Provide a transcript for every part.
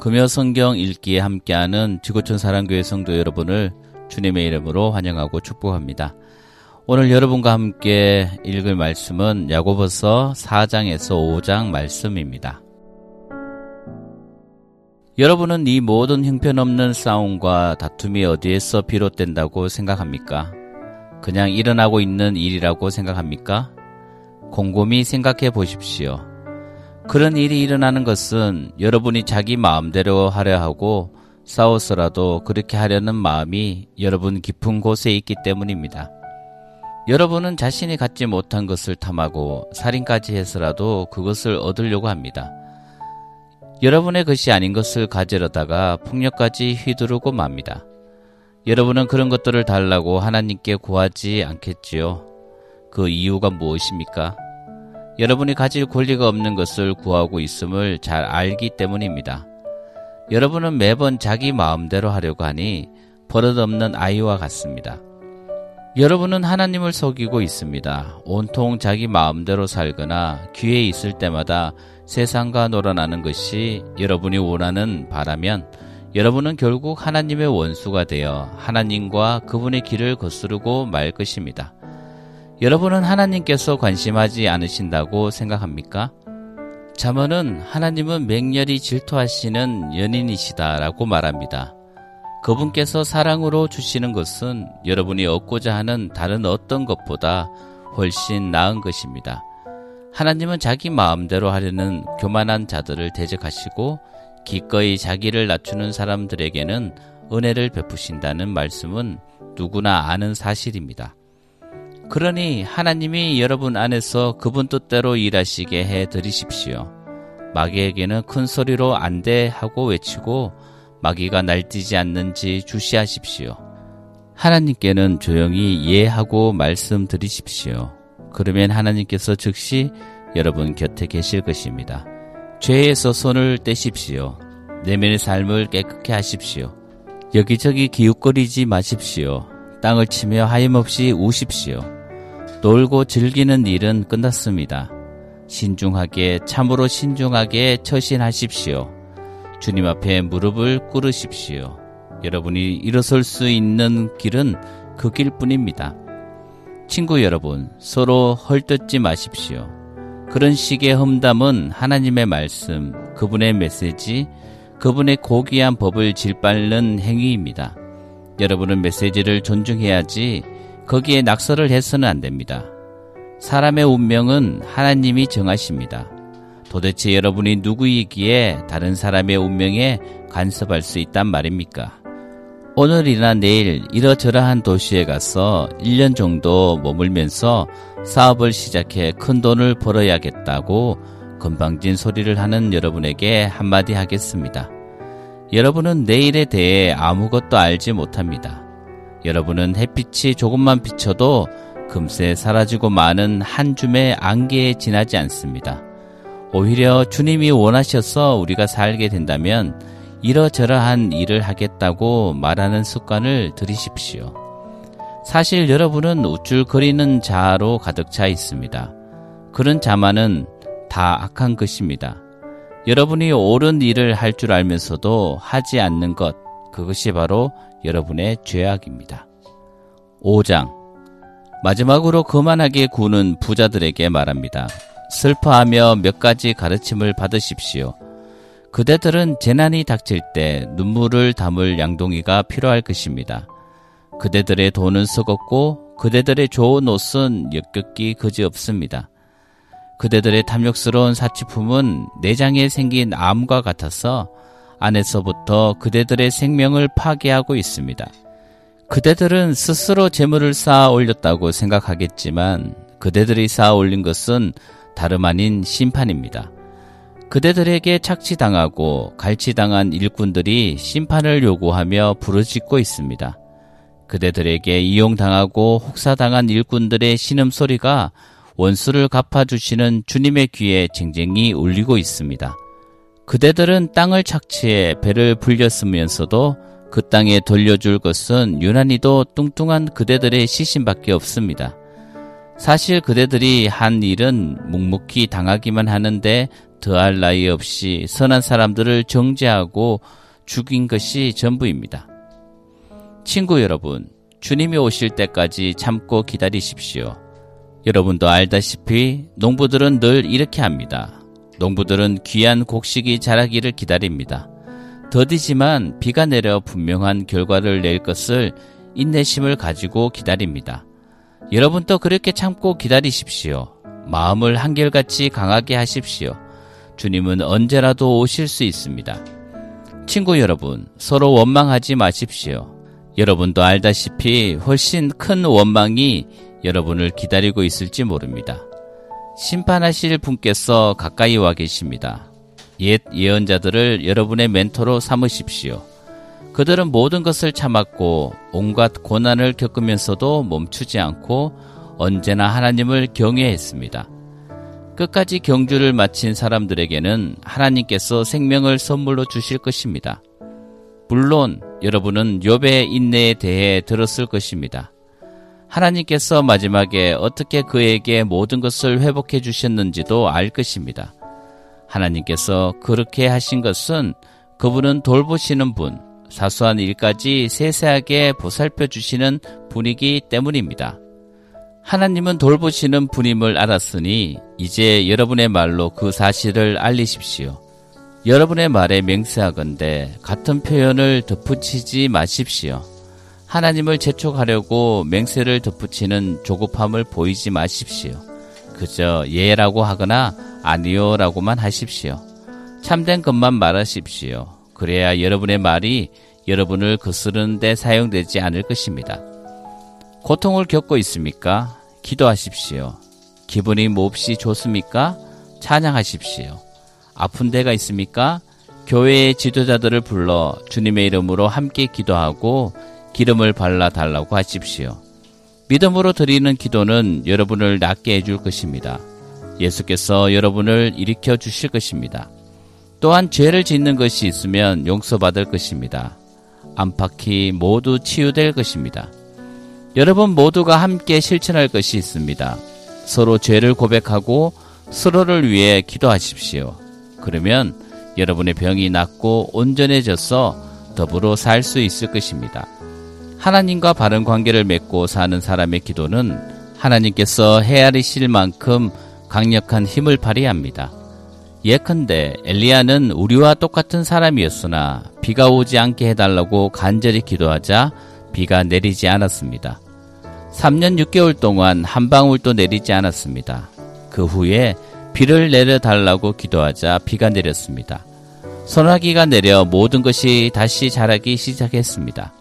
금요 성경 읽기에 함께하는 지구촌 사랑교회 성도 여러분을 주님의 이름으로 환영하고 축복합니다. 오늘 여러분과 함께 읽을 말씀은 야고보서 4장에서 5장 말씀입니다. 여러분은 이 모든 형편없는 싸움과 다툼이 어디에서 비롯된다고 생각합니까? 그냥 일어나고 있는 일이라고 생각합니까? 곰곰이 생각해 보십시오. 그런 일이 일어나는 것은 여러분이 자기 마음대로 하려 하고 싸워서라도 그렇게 하려는 마음이 여러분 깊은 곳에 있기 때문입니다. 여러분은 자신이 갖지 못한 것을 탐하고 살인까지 해서라도 그것을 얻으려고 합니다. 여러분의 것이 아닌 것을 가지려다가 폭력까지 휘두르고 맙니다. 여러분은 그런 것들을 달라고 하나님께 구하지 않겠지요. 그 이유가 무엇입니까? 여러분이 가질 권리가 없는 것을 구하고 있음을 잘 알기 때문입니다. 여러분은 매번 자기 마음대로 하려고 하니 버릇없는 아이와 같습니다. 여러분은 하나님을 속이고 있습니다. 온통 자기 마음대로 살거나 기회 있을 때마다 세상과 놀아나는 것이 여러분이 원하는 바라면 여러분은 결국 하나님의 원수가 되어 하나님과 그분의 길을 거스르고 말 것입니다. 여러분은 하나님께서 관심하지 않으신다고 생각합니까? 자문은 하나님은 맹렬히 질투하시는 연인이시다라고 말합니다. 그분께서 사랑으로 주시는 것은 여러분이 얻고자 하는 다른 어떤 것보다 훨씬 나은 것입니다. 하나님은 자기 마음대로 하려는 교만한 자들을 대적하시고 기꺼이 자기를 낮추는 사람들에게는 은혜를 베푸신다는 말씀은 누구나 아는 사실입니다. 그러니 하나님이 여러분 안에서 그분 뜻대로 일하시게 해 드리십시오. 마귀에게는 큰 소리로 안돼 하고 외치고 마귀가 날뛰지 않는지 주시하십시오. 하나님께는 조용히 예하고 말씀드리십시오. 그러면 하나님께서 즉시 여러분 곁에 계실 것입니다. 죄에서 손을 떼십시오. 내면의 삶을 깨끗게 하십시오. 여기저기 기웃거리지 마십시오. 땅을 치며 하염없이 우십시오. 놀고 즐기는 일은 끝났습니다. 신중하게, 참으로 신중하게 처신하십시오. 주님 앞에 무릎을 꿇으십시오. 여러분이 일어설 수 있는 길은 그 길뿐입니다. 친구 여러분, 서로 헐뜯지 마십시오. 그런 식의 험담은 하나님의 말씀, 그분의 메시지, 그분의 고귀한 법을 질밟는 행위입니다. 여러분은 메시지를 존중해야지 거기에 낙서를 해서는 안 됩니다. 사람의 운명은 하나님이 정하십니다. 도대체 여러분이 누구이기에 다른 사람의 운명에 간섭할 수 있단 말입니까? 오늘이나 내일 이러저러한 도시에 가서 1년 정도 머물면서 사업을 시작해 큰 돈을 벌어야겠다고 건방진 소리를 하는 여러분에게 한마디 하겠습니다. 여러분은 내일에 대해 아무것도 알지 못합니다. 여러분은 햇빛이 조금만 비쳐도 금세 사라지고 마는 한 줌의 안개에 지나지 않습니다. 오히려 주님이 원하셔서 우리가 살게 된다면 이러저러한 일을 하겠다고 말하는 습관을 들이십시오. 사실 여러분은 우쭐거리는 자로 가득 차 있습니다. 그런 자만은 다 악한 것입니다. 여러분이 옳은 일을 할 줄 알면서도 하지 않는 것, 그것이 바로 여러분의 죄악입니다. 5장 마지막으로 거만하게 구는 부자들에게 말합니다. 슬퍼하며 몇 가지 가르침을 받으십시오. 그대들은 재난이 닥칠 때 눈물을 담을 양동이가 필요할 것입니다. 그대들의 돈은 썩었고 그대들의 좋은 옷은 역겹기 그지없습니다. 그대들의 탐욕스러운 사치품은 내장에 생긴 암과 같아서 안에서부터 그대들의 생명을 파괴하고 있습니다. 그대들은 스스로 재물을 쌓아 올렸다고 생각하겠지만 그대들이 쌓아 올린 것은 다름 아닌 심판입니다. 그대들에게 착취당하고 갈취당한 일꾼들이 심판을 요구하며 부르짖고 있습니다. 그대들에게 이용당하고 혹사당한 일꾼들의 신음소리가 원수를 갚아주시는 주님의 귀에 쟁쟁이 울리고 있습니다. 그대들은 땅을 착취해 배를 불렸으면서도 그 땅에 돌려줄 것은 유난히도 뚱뚱한 그대들의 시신밖에 없습니다. 사실 그대들이 한 일은 묵묵히 당하기만 하는데 더할 나위 없이 선한 사람들을 정죄하고 죽인 것이 전부입니다. 친구 여러분, 주님이 오실 때까지 참고 기다리십시오. 여러분도 알다시피 농부들은 늘 이렇게 합니다. 농부들은 귀한 곡식이 자라기를 기다립니다. 더디지만 비가 내려 분명한 결과를 낼 것을 인내심을 가지고 기다립니다. 여러분도 그렇게 참고 기다리십시오. 마음을 한결같이 강하게 하십시오. 주님은 언제라도 오실 수 있습니다. 친구 여러분, 서로 원망하지 마십시오. 여러분도 알다시피 훨씬 큰 원망이 여러분을 기다리고 있을지 모릅니다. 심판하실 분께서 가까이 와 계십니다. 옛 예언자들을 여러분의 멘토로 삼으십시오. 그들은 모든 것을 참았고 온갖 고난을 겪으면서도 멈추지 않고 언제나 하나님을 경외했습니다. 끝까지 경주를 마친 사람들에게는 하나님께서 생명을 선물로 주실 것입니다. 물론 여러분은 욥의 인내에 대해 들었을 것입니다. 하나님께서 마지막에 어떻게 그에게 모든 것을 회복해 주셨는지도 알 것입니다. 하나님께서 그렇게 하신 것은 그분은 돌보시는 분, 사소한 일까지 세세하게 보살펴 주시는 분이기 때문입니다. 하나님은 돌보시는 분임을 알았으니 이제 여러분의 말로 그 사실을 알리십시오. 여러분의 말에 맹세하건대 같은 표현을 덧붙이지 마십시오. 하나님을 재촉하려고 맹세를 덧붙이는 조급함을 보이지 마십시오. 그저 예라고 하거나 아니요라고만 하십시오. 참된 것만 말하십시오. 그래야 여러분의 말이 여러분을 거스르는데 사용되지 않을 것입니다. 고통을 겪고 있습니까? 기도하십시오. 기분이 몹시 좋습니까? 찬양하십시오. 아픈 데가 있습니까? 교회의 지도자들을 불러 주님의 이름으로 함께 기도하고 기름을 발라 달라고 하십시오. 믿음으로 드리는 기도는 여러분을 낫게 해줄 것입니다. 예수께서 여러분을 일으켜 주실 것입니다. 또한 죄를 짓는 것이 있으면 용서받을 것입니다. 안팎이 모두 치유될 것입니다. 여러분 모두가 함께 실천할 것이 있습니다. 서로 죄를 고백하고 서로를 위해 기도하십시오. 그러면 여러분의 병이 낫고 온전해져서 더불어 살 수 있을 것입니다. 하나님과 바른 관계를 맺고 사는 사람의 기도는 하나님께서 헤아리실 만큼 강력한 힘을 발휘합니다. 예컨대 엘리야는 우리와 똑같은 사람이었으나 비가 오지 않게 해달라고 간절히 기도하자 비가 내리지 않았습니다. 3년 6개월 동안 한 방울도 내리지 않았습니다. 그 후에 비를 내려달라고 기도하자 비가 내렸습니다. 소나기가 내려 모든 것이 다시 자라기 시작했습니다.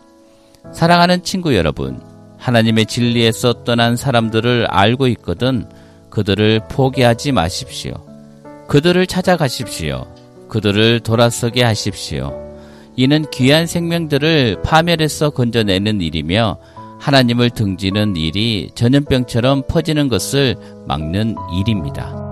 사랑하는 친구 여러분, 하나님의 진리에서 떠난 사람들을 알고 있거든 그들을 포기하지 마십시오. 그들을 찾아가십시오. 그들을 돌아서게 하십시오. 이는 귀한 생명들을 파멸해서 건져내는 일이며 하나님을 등지는 일이 전염병처럼 퍼지는 것을 막는 일입니다.